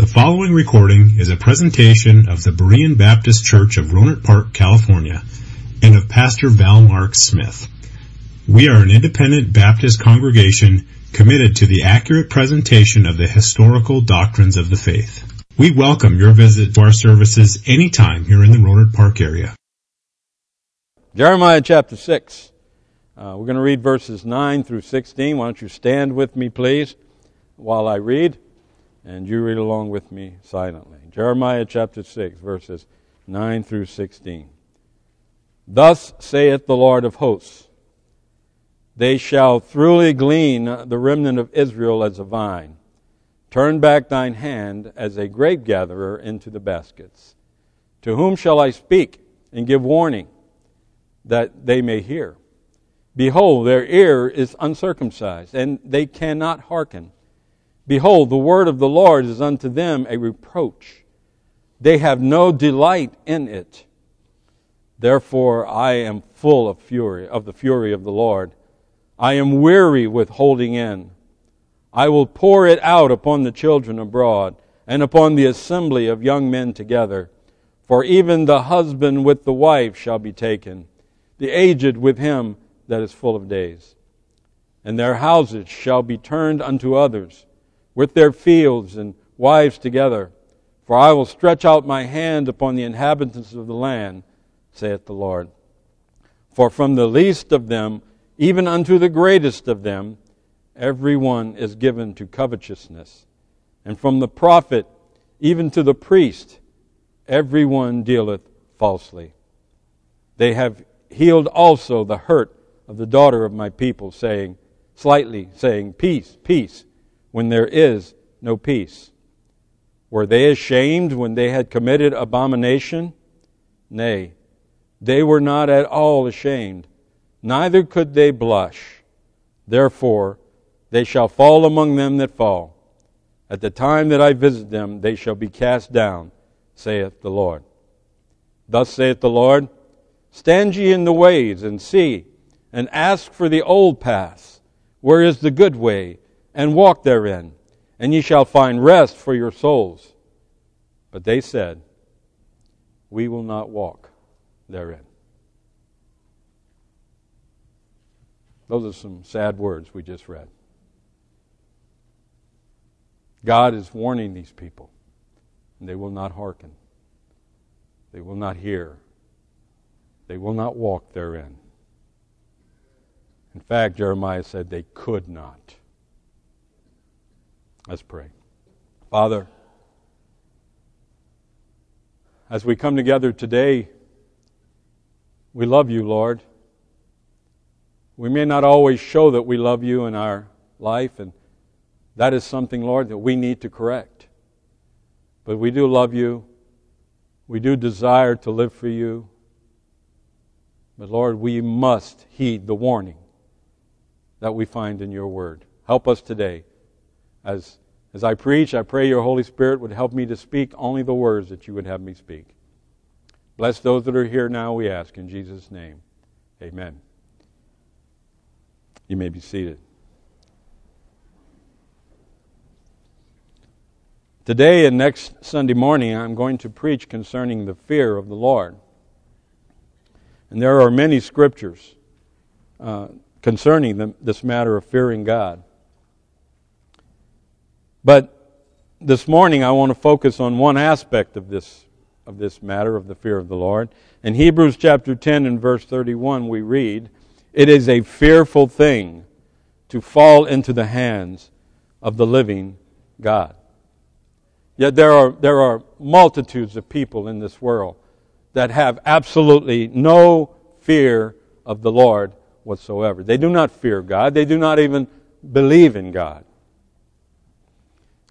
The following recording is a presentation of the Berean Baptist Church of Rohnert Park, California, and of Pastor Val Mark Smith. We are an independent Baptist congregation committed to the accurate presentation of the historical doctrines of the faith. We welcome your visit to our services anytime here in the Rohnert Park area. Jeremiah chapter 6. Uh, we're going to read verses 9 through 16. Why don't you stand with me, please, while I read, and you read along with me silently. Jeremiah chapter 6, verses 9 through 16. Thus saith the Lord of hosts They shall truly glean the remnant of Israel as a vine. Turn back thine hand as a grape gatherer into the baskets. To whom shall I speak and give warning that they may hear? Behold, their ear is uncircumcised, and they cannot hearken. Behold, the word of the Lord is unto them a reproach. They have no delight in it. Therefore I am full of fury, of the fury of the Lord. I am weary with holding in. I will pour it out upon the children abroad, and upon the assembly of young men together. For even the husband with the wife shall be taken, the aged with him that is full of days. And their houses shall be turned unto others, with their fields and wives together. For I will stretch out my hand upon the inhabitants of the land, saith the Lord. For from the least of them, even unto the greatest of them, every one is given to covetousness. And from the prophet, even to the priest, every one dealeth falsely. They have healed also the hurt of the daughter of my people, saying, slightly saying, Peace, peace, when there is no peace. Were they ashamed when they had committed abomination? Nay, they were not at all ashamed, neither could they blush. Therefore, they shall fall among them that fall. At the time that I visit them, they shall be cast down, saith the Lord. Thus saith the Lord, Stand ye in the ways, and see, and ask for the old paths, where is the good way, and walk therein, and ye shall find rest for your souls. But they said, We will not walk therein. Those are some sad words we just read. God is warning these people, and they will not hearken. They will not hear. They will not walk therein. In fact, Jeremiah said they could not. Let's pray. Father, as we come together today, we love you, Lord. We may not always show that we love you in our life, and that is something, Lord, that we need to correct. But we do love you. We do desire to live for you. But Lord, we must heed the warning that we find in your word. Help us today. As, as I preach, I pray your Holy Spirit would help me to speak only the words that you would have me speak. Bless those that are here now, we ask, in Jesus' name. Amen. You may be seated. Today and next Sunday morning, I'm going to preach concerning the fear of the Lord. And there are many scriptures uh, concerning the, this matter of fearing God. But this morning I want to focus on one aspect of this of this matter of the fear of the Lord. In Hebrews chapter 10 and verse 31 we read, "It is a fearful thing to fall into the hands of the living God." Yet there are there are multitudes of people in this world that have absolutely no fear of the Lord whatsoever. They do not fear God. They do not even believe in God.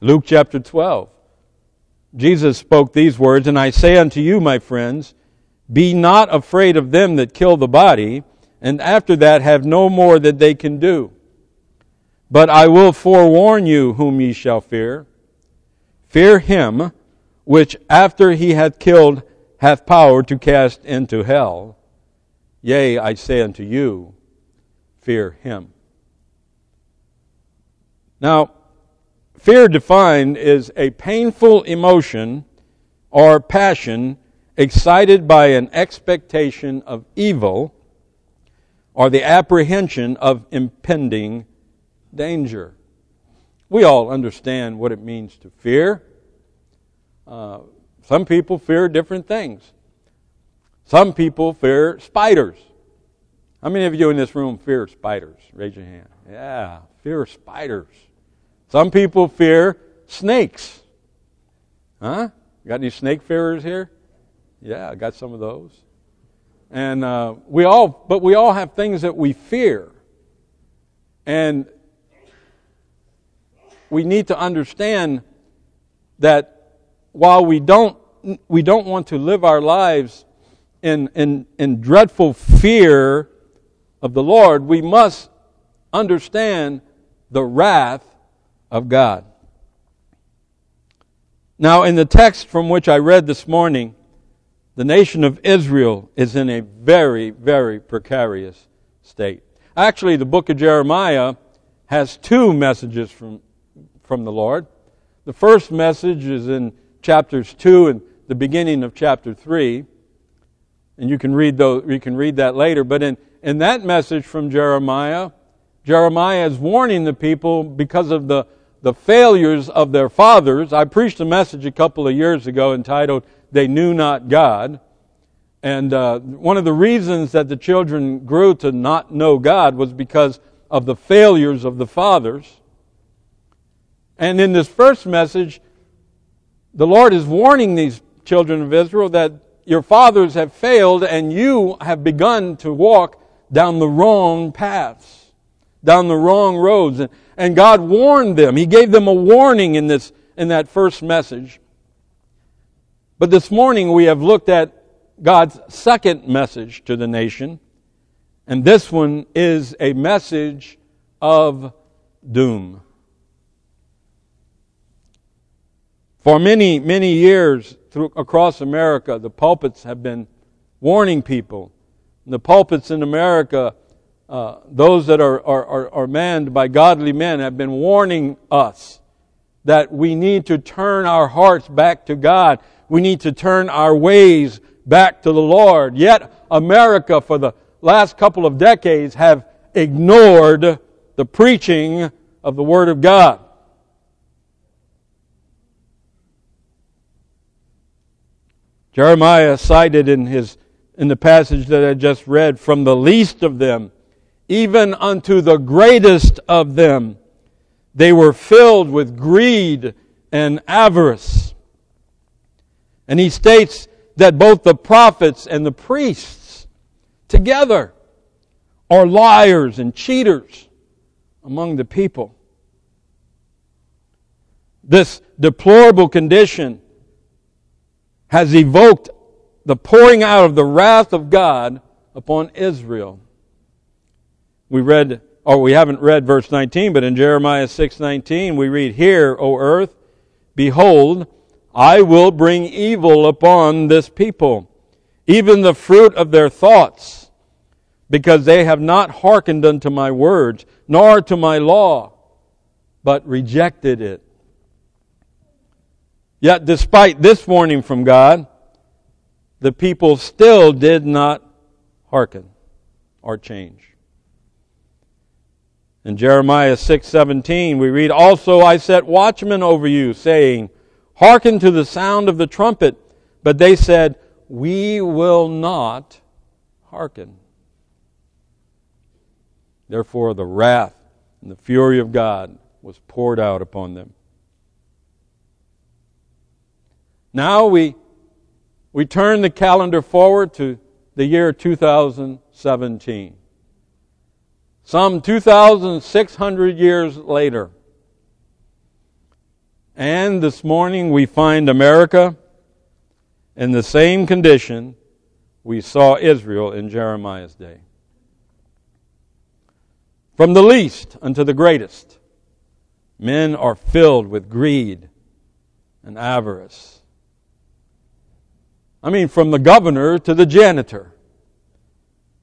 Luke chapter 12. Jesus spoke these words, And I say unto you, my friends, be not afraid of them that kill the body, and after that have no more that they can do. But I will forewarn you whom ye shall fear. Fear him which after he hath killed hath power to cast into hell. Yea, I say unto you, fear him. Now, fear defined is a painful emotion or passion excited by an expectation of evil or the apprehension of impending danger. We all understand what it means to fear. Uh, some people fear different things. Some people fear spiders. How many of you in this room fear spiders? Raise your hand. Yeah, fear spiders. Some people fear snakes. Huh? Got any snake fearers here? Yeah, I got some of those. And uh, we all, but we all have things that we fear. And we need to understand that while we don't, we don't want to live our lives in, in, in dreadful fear of the Lord, we must understand the wrath of God. Now, in the text from which I read this morning, the nation of Israel is in a very, very precarious state. Actually, the book of Jeremiah has two messages from, from the Lord. The first message is in chapters 2 and the beginning of chapter 3. And you can read, those, you can read that later. But in, in that message from Jeremiah, Jeremiah is warning the people because of the, the failures of their fathers. I preached a message a couple of years ago entitled, They Knew Not God. And uh, one of the reasons that the children grew to not know God was because of the failures of the fathers. And in this first message, the Lord is warning these children of Israel that your fathers have failed and you have begun to walk down the wrong paths, down the wrong roads. And, and God warned them. He gave them a warning in this, in that first message. But this morning we have looked at God's second message to the nation. And this one is a message of doom. For many, many years through, across America, the pulpits have been warning people the pulpits in America, uh, those that are, are, are manned by godly men, have been warning us that we need to turn our hearts back to God. We need to turn our ways back to the Lord. Yet, America, for the last couple of decades, have ignored the preaching of the Word of God. Jeremiah cited in his in the passage that I just read, from the least of them, even unto the greatest of them, they were filled with greed and avarice. And he states that both the prophets and the priests together are liars and cheaters among the people. This deplorable condition has evoked the pouring out of the wrath of God upon Israel. We read, or we haven't read verse 19, but in Jeremiah 6:19 we read, "Hear, O earth, behold, I will bring evil upon this people, even the fruit of their thoughts, because they have not hearkened unto my words, nor to my law, but rejected it." Yet despite this warning from God, the people still did not hearken or change. In Jeremiah 6:17 we read, "Also I set watchmen over you, saying, hearken to the sound of the trumpet." But they said, "We will not hearken." Therefore the wrath and the fury of God was poured out upon them. Now we we turn the calendar forward to the year 2017. Some 2,600 years later. And this morning we find America in the same condition we saw Israel in Jeremiah's day. From the least unto the greatest, men are filled with greed and avarice I mean, from the governor to the janitor,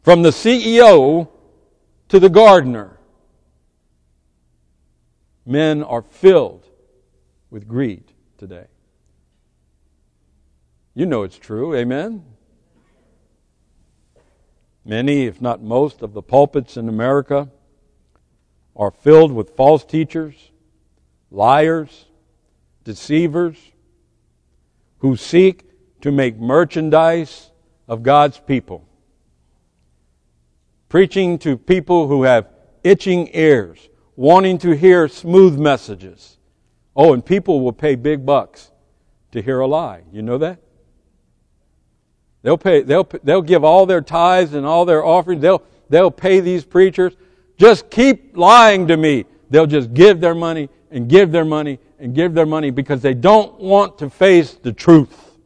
from the CEO to the gardener. Men are filled with greed today. You know it's true, amen? Many, if not most, of the pulpits in America are filled with false teachers, liars, deceivers, who seek to make merchandise of God's people. Preaching to people who have itching ears, wanting to hear smooth messages. Oh, and people will pay big bucks to hear a lie. You know that? They'll pay, they'll, they'll give all their tithes and all their offerings. They'll, they'll pay these preachers. Just keep lying to me. They'll just give their money and give their money and give their money because they don't want to face the truth.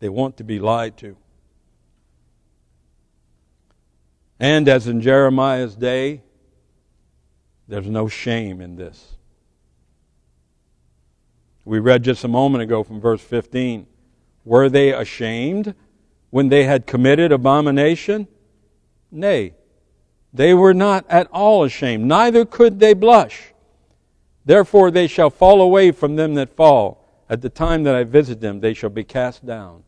They want to be lied to. And as in Jeremiah's day, there's no shame in this. We read just a moment ago from verse 15. Were they ashamed when they had committed abomination? Nay, they were not at all ashamed, neither could they blush. Therefore they shall fall away from them that fall. At the time that I visit them, they shall be cast down,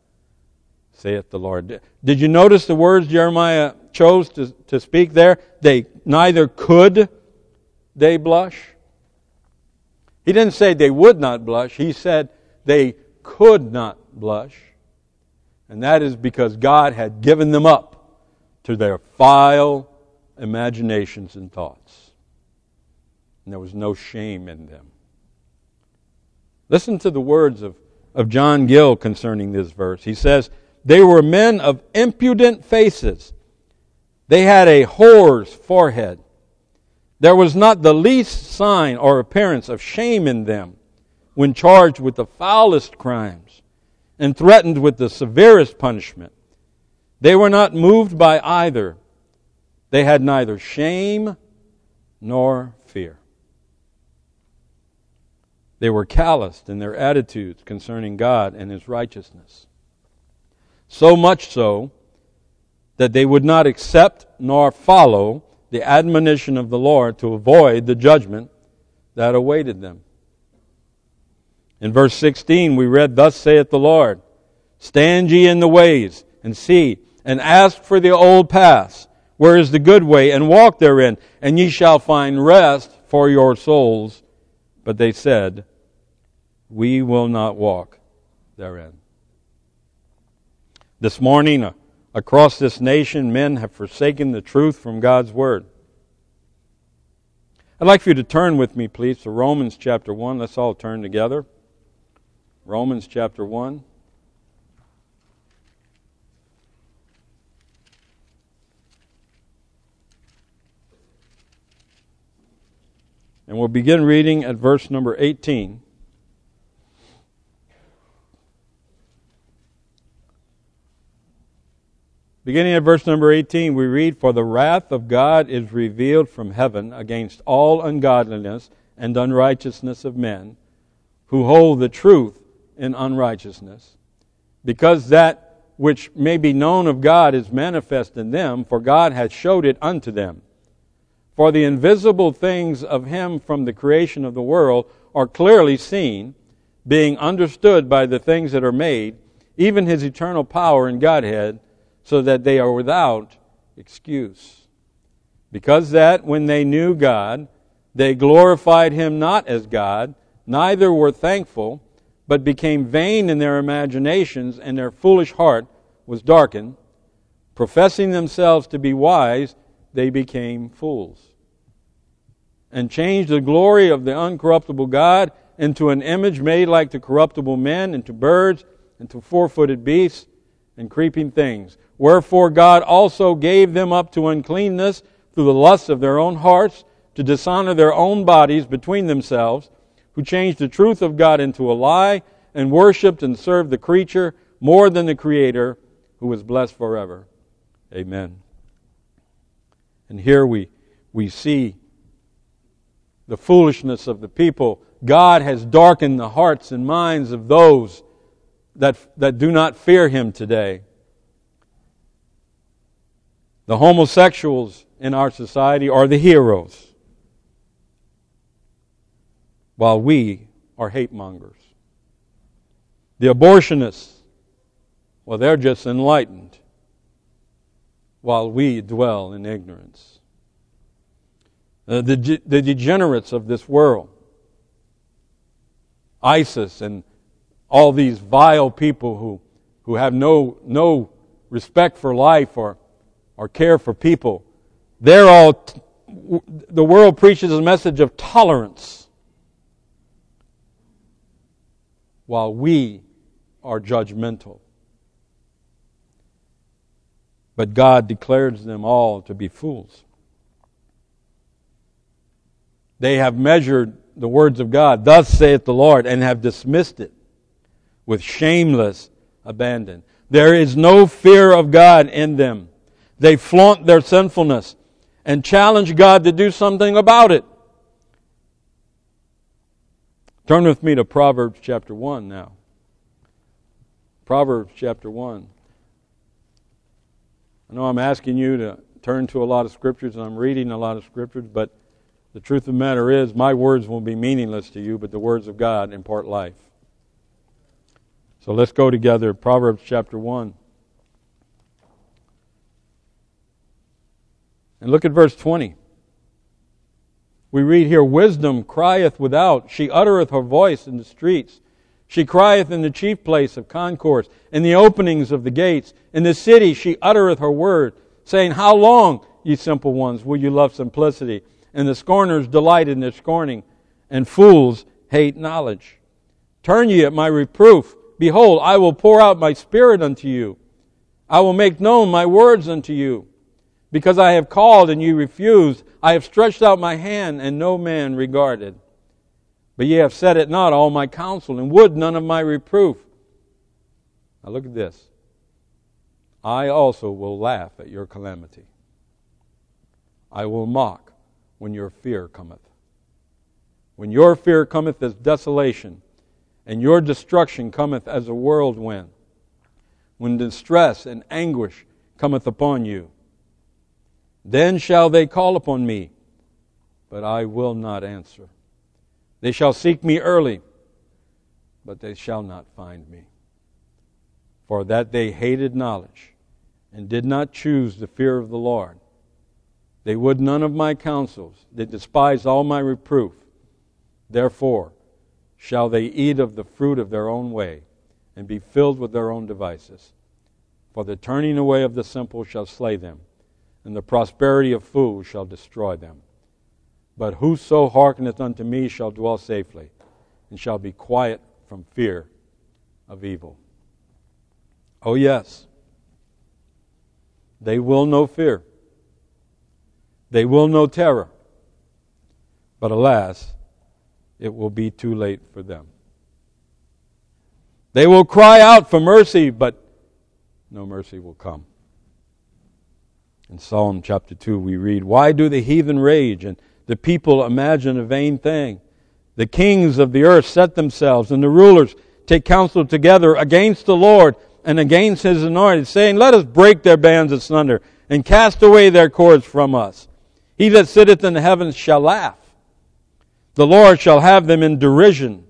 saith the Lord. Did you notice the words Jeremiah chose to, to speak there? They neither could they blush. He didn't say they would not blush. He said they could not blush. And that is because God had given them up to their vile imaginations and thoughts. And there was no shame in them. Listen to the words of, of John Gill concerning this verse. He says, They were men of impudent faces. They had a whore's forehead. There was not the least sign or appearance of shame in them when charged with the foulest crimes and threatened with the severest punishment. They were not moved by either. They had neither shame nor fear. They were calloused in their attitudes concerning God and His righteousness. So much so that they would not accept nor follow the admonition of the Lord to avoid the judgment that awaited them. In verse 16, we read, Thus saith the Lord, Stand ye in the ways, and see, and ask for the old paths, where is the good way, and walk therein, and ye shall find rest for your souls. But they said, We will not walk therein. This morning, uh, across this nation, men have forsaken the truth from God's Word. I'd like for you to turn with me, please, to Romans chapter 1. Let's all turn together. Romans chapter 1. And we'll begin reading at verse number 18. Beginning at verse number 18, we read, For the wrath of God is revealed from heaven against all ungodliness and unrighteousness of men, who hold the truth in unrighteousness, because that which may be known of God is manifest in them, for God hath showed it unto them. For the invisible things of him from the creation of the world are clearly seen, being understood by the things that are made, even his eternal power and Godhead, so that they are without excuse. Because that when they knew God, they glorified him not as God, neither were thankful, but became vain in their imaginations, and their foolish heart was darkened. Professing themselves to be wise, they became fools. And changed the glory of the uncorruptible God into an image made like to corruptible men, and to birds, and to four footed beasts, and creeping things. Wherefore God also gave them up to uncleanness through the lusts of their own hearts, to dishonor their own bodies between themselves who changed the truth of God into a lie and worshiped and served the creature more than the Creator who is blessed forever. Amen. And here we, we see the foolishness of the people. God has darkened the hearts and minds of those that, that do not fear Him today. The homosexuals in our society are the heroes. while we are hate mongers. The abortionists, well, they're just enlightened while we dwell in ignorance. Uh, the, the degenerates of this world, ISIS and all these vile people who, who have no, no respect for life or, or care for people, they're all, the world preaches a message of tolerance while we are judgmental. But God declares them all to be fools. They have measured the words of God, thus saith the Lord, and have dismissed it with shameless abandon. There is no fear of God in them. They flaunt their sinfulness and challenge God to do something about it. Turn with me to Proverbs chapter 1 now. Proverbs chapter 1. I know I'm asking you to turn to a lot of scriptures and I'm reading a lot of scriptures, but the truth of the matter is, my words will be meaningless to you, but the words of God impart life. So let's go together. Proverbs chapter 1. And look at verse 20. We read here, Wisdom crieth without, she uttereth her voice in the streets. She crieth in the chief place of concourse, in the openings of the gates. In the city she uttereth her word, saying, How long, ye simple ones, will you love simplicity? And the scorners delight in their scorning, and fools hate knowledge. Turn ye at my reproof. Behold, I will pour out my spirit unto you. I will make known my words unto you. Because I have called and you refused, I have stretched out my hand and no man regarded. But ye have said it not all my counsel, and would none of my reproof. Now look at this. I also will laugh at your calamity. I will mock when your fear cometh. When your fear cometh as desolation, and your destruction cometh as a whirlwind. When distress and anguish cometh upon you then shall they call upon me, but I will not answer. They shall seek me early, but they shall not find me. For that they hated knowledge, and did not choose the fear of the Lord. They would none of my counsels, they despised all my reproof. Therefore shall they eat of the fruit of their own way, and be filled with their own devices. For the turning away of the simple shall slay them and the prosperity of fools shall destroy them. But whoso hearkeneth unto me shall dwell safely, and shall be quiet from fear of evil. Oh, yes, they will know fear, they will know terror, but alas, it will be too late for them. They will cry out for mercy, but no mercy will come. In Psalm chapter 2, we read, Why do the heathen rage and the people imagine a vain thing? The kings of the earth set themselves, and the rulers take counsel together against the Lord and against his anointed, saying, Let us break their bands asunder and cast away their cords from us. He that sitteth in the heavens shall laugh. The Lord shall have them in derision.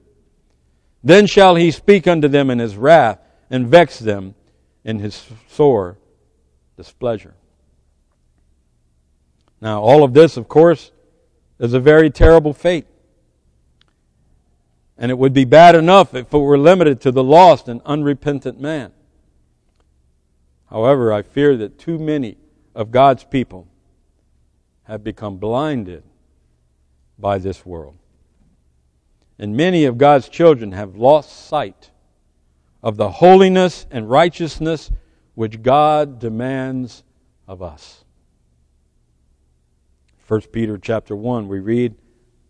Then shall he speak unto them in his wrath and vex them in his sore displeasure. Now, all of this, of course, is a very terrible fate. And it would be bad enough if it were limited to the lost and unrepentant man. However, I fear that too many of God's people have become blinded by this world. And many of God's children have lost sight of the holiness and righteousness which God demands of us. 1 Peter chapter 1, we read,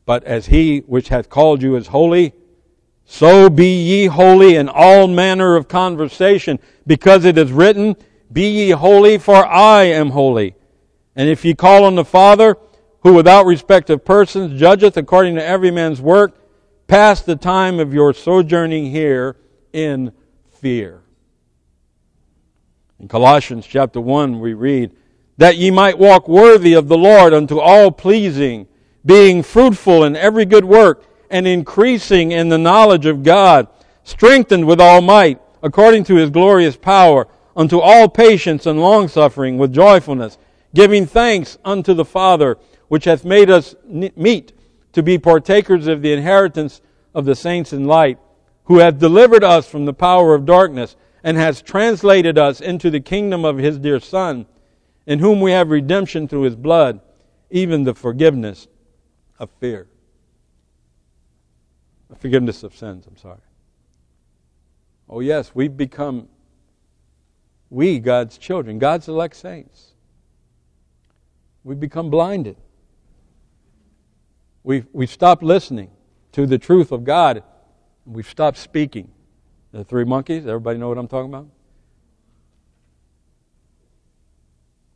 But as he which hath called you is holy, so be ye holy in all manner of conversation, because it is written, Be ye holy, for I am holy. And if ye call on the Father, who without respect of persons judgeth according to every man's work, pass the time of your sojourning here in fear. In Colossians chapter 1, we read, that ye might walk worthy of the Lord unto all pleasing, being fruitful in every good work, and increasing in the knowledge of God, strengthened with all might, according to his glorious power, unto all patience and longsuffering with joyfulness, giving thanks unto the Father, which hath made us meet to be partakers of the inheritance of the saints in light, who hath delivered us from the power of darkness, and has translated us into the kingdom of his dear Son, in whom we have redemption through his blood, even the forgiveness of fear. The Forgiveness of sins, I'm sorry. Oh, yes, we've become, we, God's children, God's elect saints. We've become blinded. We've, we've stopped listening to the truth of God. We've stopped speaking. The three monkeys, everybody know what I'm talking about?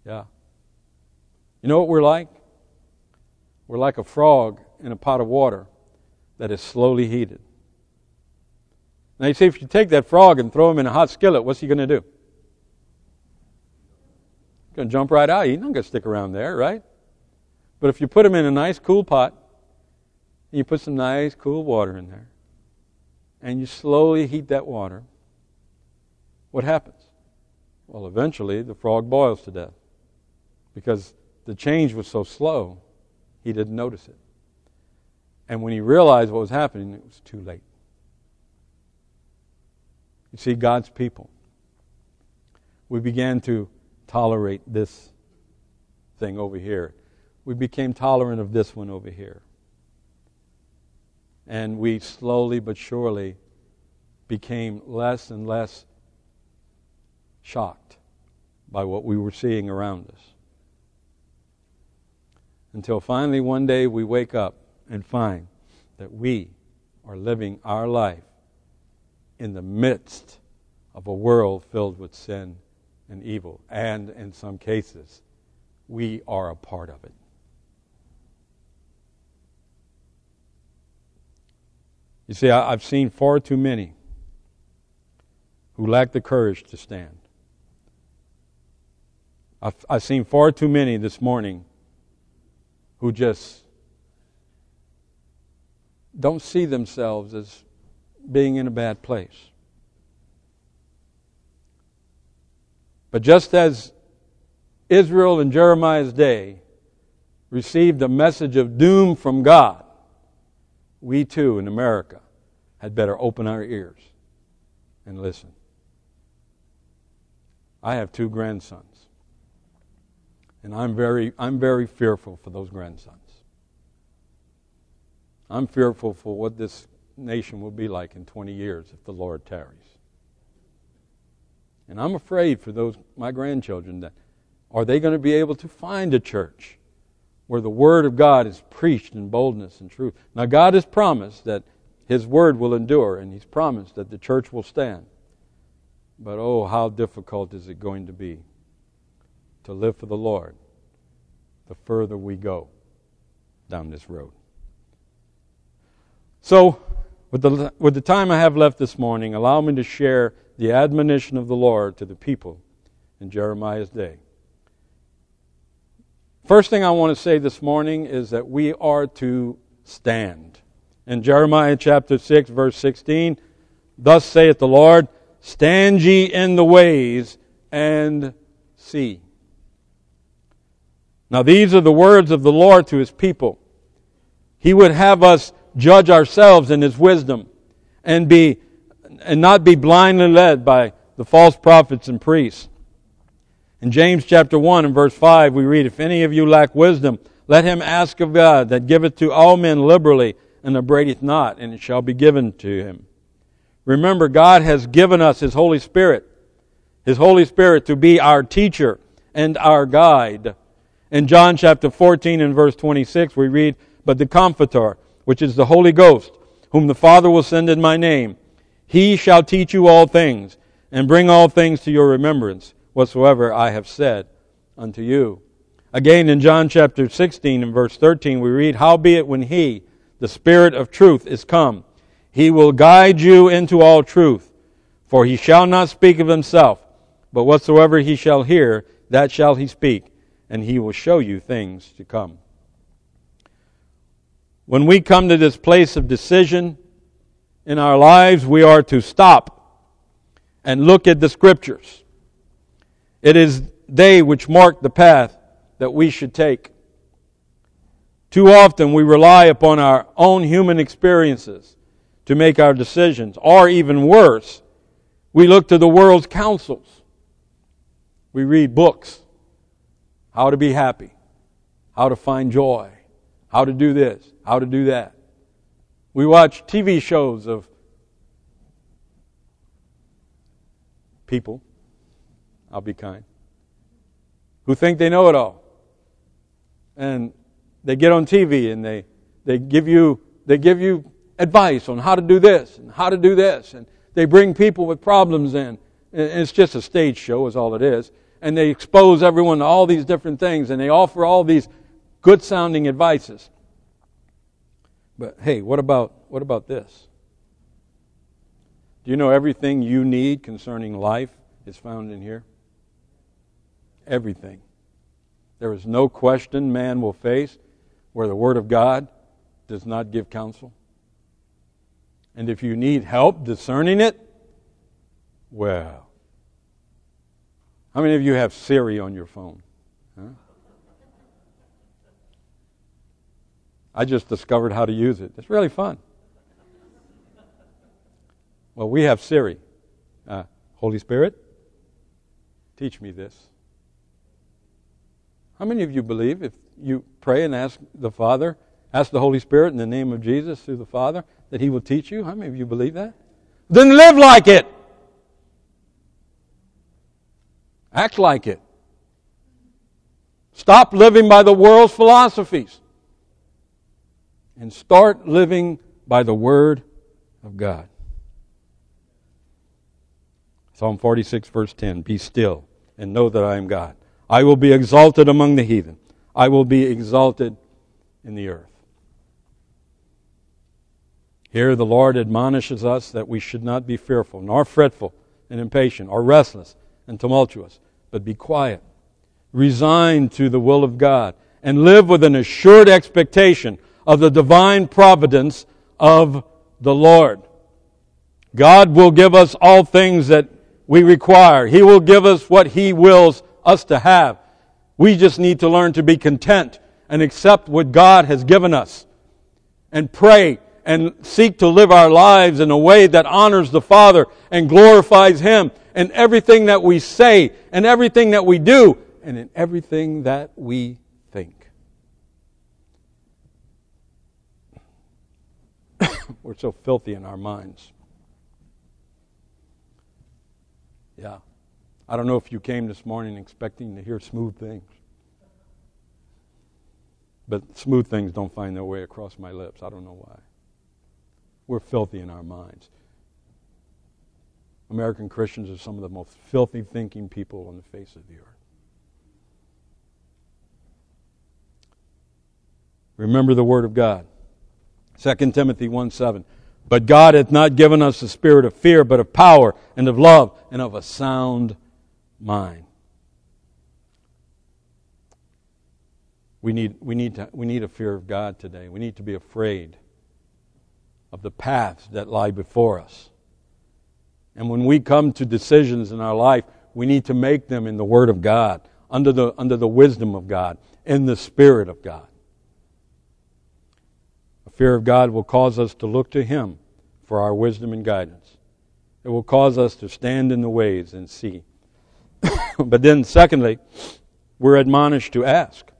Yeah. You know what we're like? We're like a frog in a pot of water that is slowly heated. Now you see, if you take that frog and throw him in a hot skillet, what's he going to do? He's going to jump right out. He's not going to stick around there, right? But if you put him in a nice cool pot, and you put some nice cool water in there, and you slowly heat that water, what happens? Well, eventually the frog boils to death because the change was so slow, he didn't notice it. And when he realized what was happening, it was too late. You see, God's people, we began to tolerate this thing over here. We became tolerant of this one over here. And we slowly but surely became less and less shocked by what we were seeing around us. Until finally one day we wake up and find that we are living our life in the midst of a world filled with sin and evil. And in some cases, we are a part of it. You see, I've seen far too many who lack the courage to stand. I've, I've seen far too many this morning who just don't see themselves as being in a bad place. But just as Israel in Jeremiah's day received a message of doom from God, we too in America had better open our ears and listen. I have two grandsons. And I'm very, I'm very fearful for those grandsons. I'm fearful for what this nation will be like in 20 years if the Lord tarries. And I'm afraid for those my grandchildren that are they going to be able to find a church where the word of God is preached in boldness and truth. Now God has promised that his word will endure and he's promised that the church will stand. But oh, how difficult is it going to be to live for the Lord the further we go down this road. So, with the, with the time I have left this morning, allow me to share the admonition of the Lord to the people in Jeremiah's day. First thing I want to say this morning is that we are to stand. In Jeremiah chapter 6, verse 16, thus saith the Lord, Stand ye in the ways and see. Now, these are the words of the Lord to his people. He would have us judge ourselves in his wisdom and be and not be blindly led by the false prophets and priests. In James chapter 1 and verse 5 we read, If any of you lack wisdom, let him ask of God that giveth to all men liberally and upbraideth not, and it shall be given to him. Remember, God has given us His Holy Spirit, His Holy Spirit to be our teacher and our guide. In John chapter 14 and verse 26 we read, But the Comforter, which is the Holy Ghost, whom the Father will send in my name, he shall teach you all things, and bring all things to your remembrance, whatsoever I have said unto you. Again, in John chapter 16 and verse 13, we read, Howbeit when He, the Spirit of truth, is come, He will guide you into all truth. For He shall not speak of Himself, but whatsoever He shall hear, that shall He speak, and He will show you things to come. when we come to this place of decision in our lives, we are to stop and look at the scriptures. It is they which mark the path that we should take. Too often we rely upon our own human experiences to make our decisions, or even worse, we look to the world's counsels. We read books, how to be happy, how to find joy, how to do this, how to do that. We watch TV shows of people, I'll be kind, who think they know it all. And they get on TV and they, they give you, they give you advice on how to do this and how to do this. And they bring people with problems in. And it's just a stage show is all it is. And they expose everyone to all these different things and they offer all these good sounding advices. But hey, what about, what about this? Do you know everything you need concerning life is found in here? Everything. There is no question man will face where the Word of God does not give counsel. And if you need help discerning it, well, how many of you have Siri on your phone? Huh? I just discovered how to use it. It's really fun. Well, we have Siri. Uh, Holy Spirit, teach me this. How many of you believe if you pray and ask the Father, ask the Holy Spirit in the name of Jesus through the Father, that He will teach you? How many of you believe that? Then live like it. Act like it. Stop living by the world's philosophies and start living by the Word of God. Psalm 46, verse 10 Be still and know that I am God. I will be exalted among the heathen, I will be exalted in the earth. Here the Lord admonishes us that we should not be fearful, nor fretful and impatient, or restless and tumultuous, but be quiet, resigned to the will of God, and live with an assured expectation of the divine providence of the Lord. God will give us all things that we require. He will give us what He wills us to have. We just need to learn to be content and accept what God has given us and pray and seek to live our lives in a way that honors the Father and glorifies Him in everything that we say and everything that we do and in everything that we think. We're so filthy in our minds. Yeah. I don't know if you came this morning expecting to hear smooth things. But smooth things don't find their way across my lips. I don't know why. We're filthy in our minds. American Christians are some of the most filthy thinking people on the face of the earth. Remember the Word of God. 2 Timothy 1 7. But God hath not given us a spirit of fear, but of power and of love and of a sound mind. We need, we, need to, we need a fear of God today. We need to be afraid of the paths that lie before us. And when we come to decisions in our life, we need to make them in the Word of God, under the, under the wisdom of God, in the Spirit of God. A fear of God will cause us to look to Him for our wisdom and guidance. It will cause us to stand in the ways and see. but then, secondly, we're admonished to ask.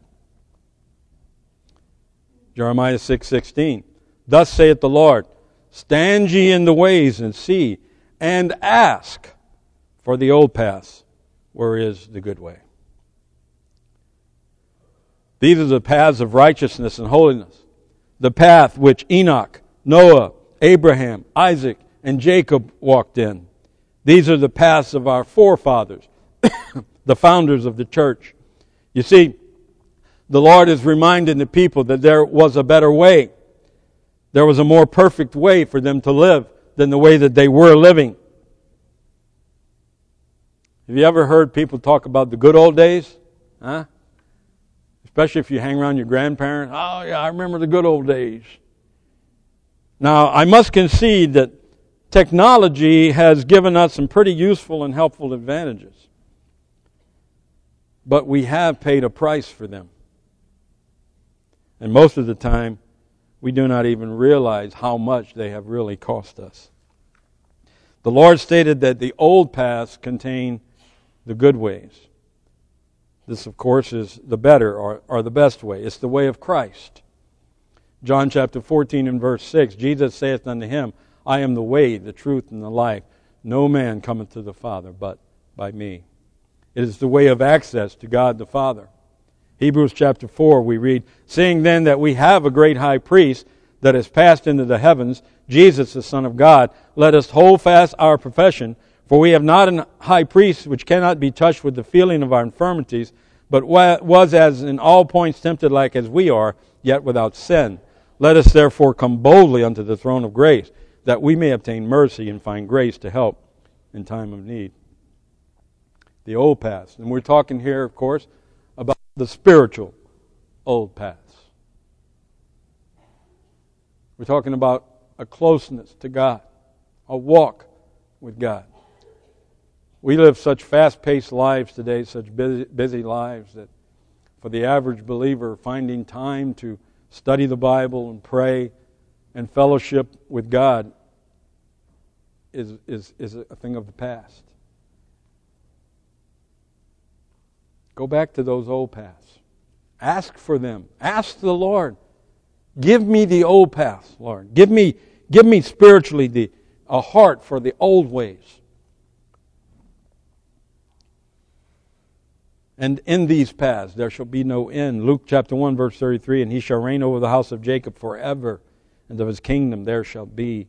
Jeremiah 6:16. Thus saith the Lord, stand ye in the ways and see and ask for the old paths where is the good way. These are the paths of righteousness and holiness. The path which Enoch, Noah, Abraham, Isaac, and Jacob walked in. These are the paths of our forefathers, the founders of the church. You see, the Lord is reminding the people that there was a better way. There was a more perfect way for them to live than the way that they were living. Have you ever heard people talk about the good old days? Huh? Especially if you hang around your grandparents. Oh, yeah, I remember the good old days. Now, I must concede that technology has given us some pretty useful and helpful advantages. But we have paid a price for them. And most of the time, we do not even realize how much they have really cost us. The Lord stated that the old paths contain the good ways. This, of course, is the better or, or the best way. It's the way of Christ. John chapter 14 and verse 6 Jesus saith unto him, I am the way, the truth, and the life. No man cometh to the Father but by me. It is the way of access to God the Father. Hebrews chapter 4, we read, Seeing then that we have a great high priest that has passed into the heavens, Jesus, the Son of God, let us hold fast our profession, for we have not a high priest which cannot be touched with the feeling of our infirmities, but was as in all points tempted like as we are, yet without sin. Let us therefore come boldly unto the throne of grace, that we may obtain mercy and find grace to help in time of need. The old past. And we're talking here, of course, the spiritual old paths. We're talking about a closeness to God, a walk with God. We live such fast paced lives today, such busy, busy lives, that for the average believer, finding time to study the Bible and pray and fellowship with God is, is, is a thing of the past. Go back to those old paths. Ask for them. Ask the Lord. Give me the old paths, Lord. Give me, give me spiritually the, a heart for the old ways. And in these paths there shall be no end. Luke chapter 1, verse 33 And he shall reign over the house of Jacob forever, and of his kingdom there shall be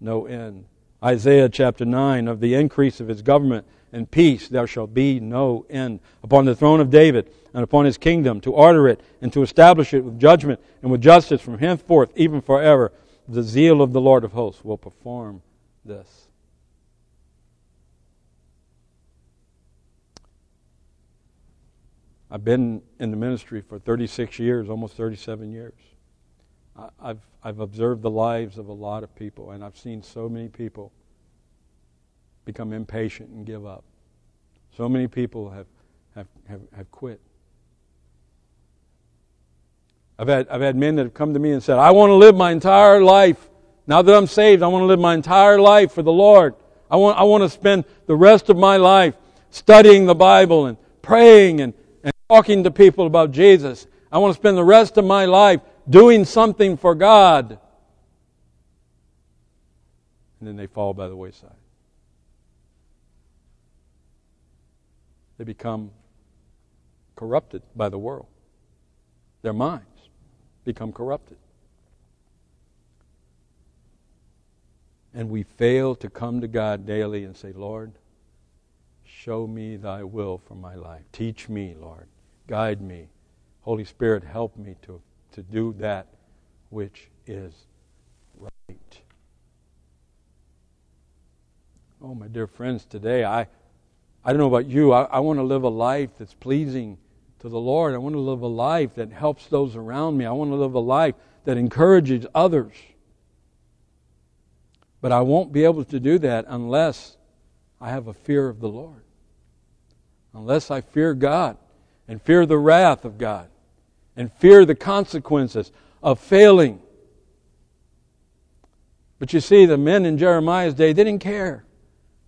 no end. Isaiah chapter 9 Of the increase of his government and peace there shall be no end upon the throne of David and upon his kingdom, to order it and to establish it with judgment and with justice from henceforth, even forever. The zeal of the Lord of hosts will perform this. I've been in the ministry for 36 years, almost 37 years. I've, I've observed the lives of a lot of people, and I've seen so many people become impatient and give up. So many people have, have, have, have quit. I've had, I've had men that have come to me and said, I want to live my entire life. Now that I'm saved, I want to live my entire life for the Lord. I want, I want to spend the rest of my life studying the Bible and praying and, talking to people about Jesus. I want to spend the rest of my life doing something for God. And then they fall by the wayside. They become corrupted by the world. Their minds become corrupted. And we fail to come to God daily and say, Lord, show me thy will for my life. Teach me, Lord. Guide me. Holy Spirit, help me to, to do that which is right. Oh, my dear friends, today I, I don't know about you, I, I want to live a life that's pleasing to the Lord. I want to live a life that helps those around me. I want to live a life that encourages others. But I won't be able to do that unless I have a fear of the Lord. Unless I fear God and fear the wrath of God and fear the consequences of failing. But you see, the men in Jeremiah's day, they didn't care.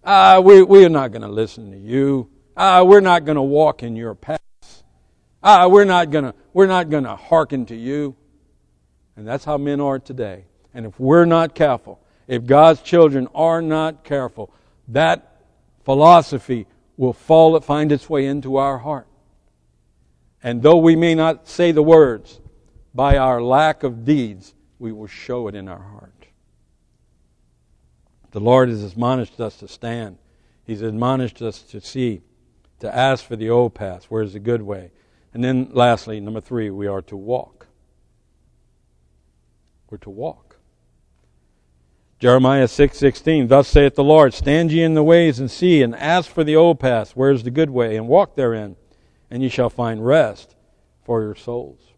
Ah, we, we are not going to listen to you. Ah, we're not going to walk in your paths. Ah, we're not going to, we're not going to hearken to you. And that's how men are today. And if we're not careful, if God's children are not careful, that philosophy will fall, find its way into our heart. And though we may not say the words, by our lack of deeds, we will show it in our heart. The Lord has admonished us to stand. He's admonished us to see, to ask for the old path, where is the good way. And then lastly, number three, we are to walk. We're to walk. Jeremiah 6:16 Thus saith the Lord stand ye in the ways and see and ask for the old path where is the good way and walk therein and ye shall find rest for your souls.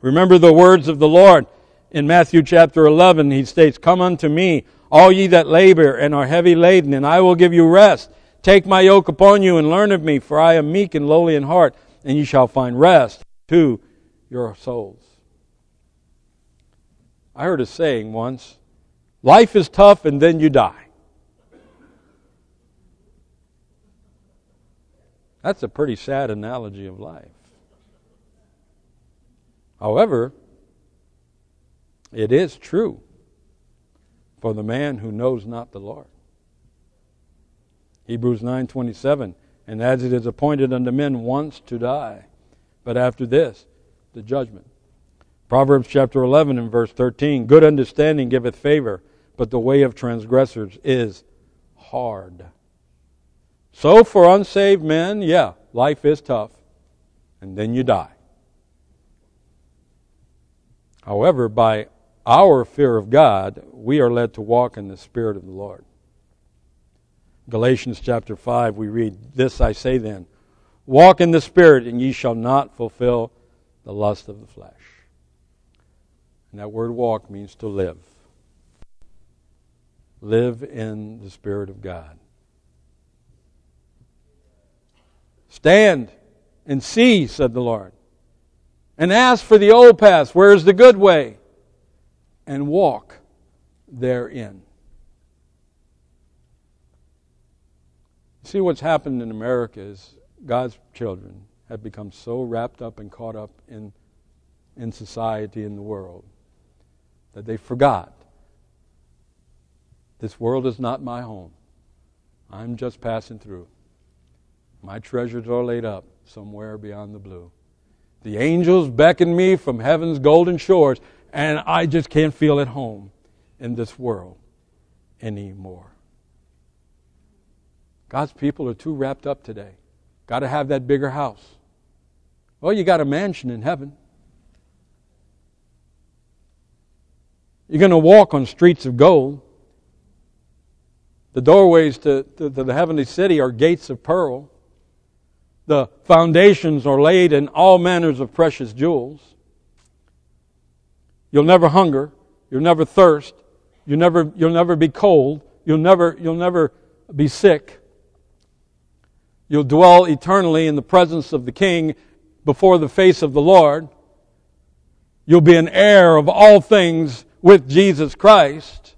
Remember the words of the Lord In Matthew chapter 11, he states, Come unto me, all ye that labor and are heavy laden, and I will give you rest. Take my yoke upon you and learn of me, for I am meek and lowly in heart, and ye shall find rest to your souls. I heard a saying once life is tough and then you die. That's a pretty sad analogy of life. However, it is true for the man who knows not the Lord. Hebrews 9:27 and as it is appointed unto men once to die but after this the judgment. Proverbs chapter 11 and verse 13 good understanding giveth favor but the way of transgressors is hard. So for unsaved men, yeah, life is tough. And then you die. However, by our fear of God, we are led to walk in the Spirit of the Lord. Galatians chapter 5, we read, This I say then, walk in the Spirit, and ye shall not fulfill the lust of the flesh. And that word walk means to live. Live in the Spirit of God. Stand and see, said the Lord, and ask for the old path, where is the good way, and walk therein. See what's happened in America is God's children have become so wrapped up and caught up in, in society in the world that they forgot this world is not my home. I'm just passing through. My treasures are laid up somewhere beyond the blue. The angels beckon me from heaven's golden shores, and I just can't feel at home in this world anymore. God's people are too wrapped up today. Got to have that bigger house. Well, you got a mansion in heaven. You're going to walk on streets of gold. The doorways to, to, to the heavenly city are gates of pearl. The foundations are laid in all manners of precious jewels. You'll never hunger. You'll never thirst. You'll never, you'll never be cold. You'll never, you'll never be sick. You'll dwell eternally in the presence of the King before the face of the Lord. You'll be an heir of all things with Jesus Christ.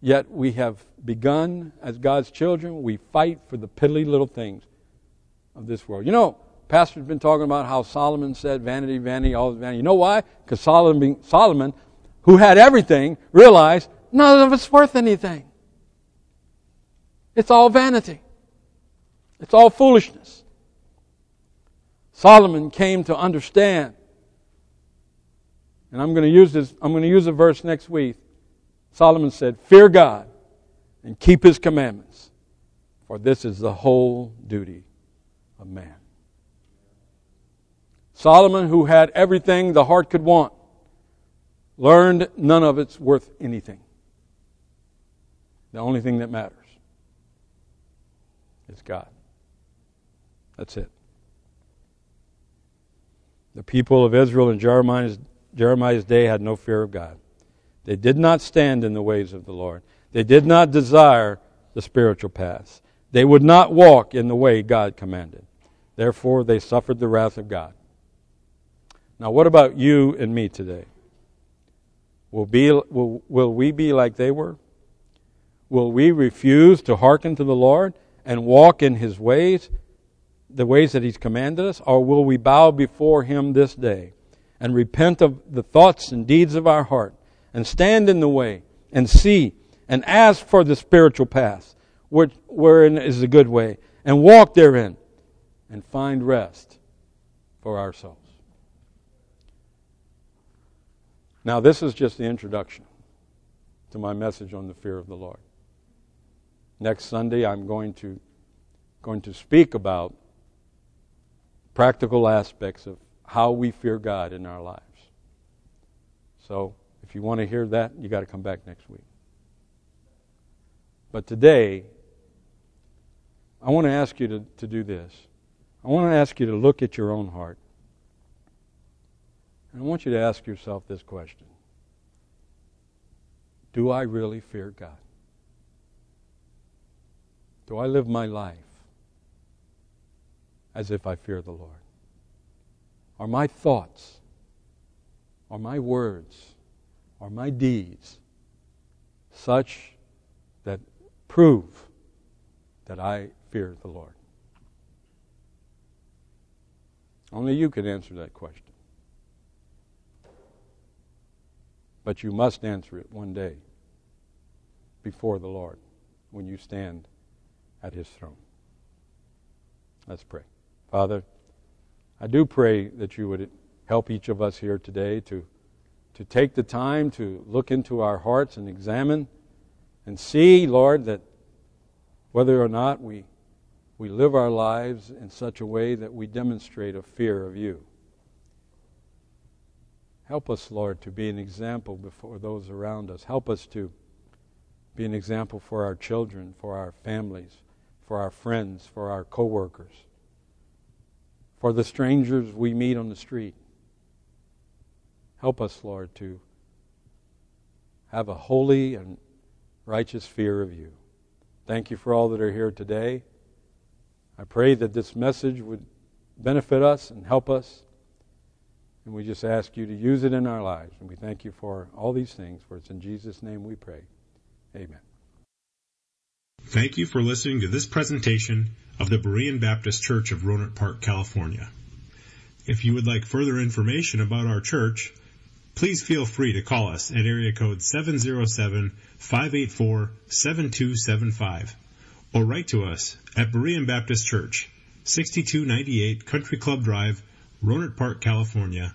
Yet we have begun as God's children, we fight for the piddly little things of this world. You know, Pastor's been talking about how Solomon said, vanity, vanity, all vanity. You know why? Because Solomon, Solomon, who had everything, realized none of it's worth anything. It's all vanity. It's all foolishness. Solomon came to understand. And I'm going to use this, I'm going to use a verse next week. Solomon said, Fear God and keep his commandments, for this is the whole duty of man. Solomon, who had everything the heart could want, learned none of it's worth anything. The only thing that matters is God. That's it. The people of Israel in Jeremiah's, Jeremiah's day had no fear of God. They did not stand in the ways of the Lord. They did not desire the spiritual paths. They would not walk in the way God commanded. Therefore, they suffered the wrath of God. Now, what about you and me today? Will, be, will, will we be like they were? Will we refuse to hearken to the Lord and walk in His ways, the ways that He's commanded us? Or will we bow before Him this day and repent of the thoughts and deeds of our heart and stand in the way and see and ask for the spiritual path, which, wherein is a good way, and walk therein and find rest for our souls. Now, this is just the introduction to my message on the fear of the Lord. Next Sunday, I'm going to, going to speak about practical aspects of how we fear God in our lives. So, if you want to hear that, you got to come back next week. But today, I want to ask you to, to do this. I want to ask you to look at your own heart. And I want you to ask yourself this question Do I really fear God? Do I live my life as if I fear the Lord? Are my thoughts, are my words, are my deeds such that prove that I fear the Lord? Only you can answer that question. But you must answer it one day before the Lord when you stand at his throne. Let's pray. Father, I do pray that you would help each of us here today to, to take the time to look into our hearts and examine and see, Lord, that whether or not we, we live our lives in such a way that we demonstrate a fear of you. Help us, Lord, to be an example before those around us. Help us to be an example for our children, for our families, for our friends, for our coworkers, for the strangers we meet on the street. Help us, Lord, to have a holy and righteous fear of you. Thank you for all that are here today. I pray that this message would benefit us and help us. And we just ask you to use it in our lives. And we thank you for all these things, for it's in Jesus' name we pray. Amen. Thank you for listening to this presentation of the Berean Baptist Church of Rohnert Park, California. If you would like further information about our church, please feel free to call us at area code 707-584-7275 or write to us at Berean Baptist Church, 6298 Country Club Drive, Rohnert Park, California,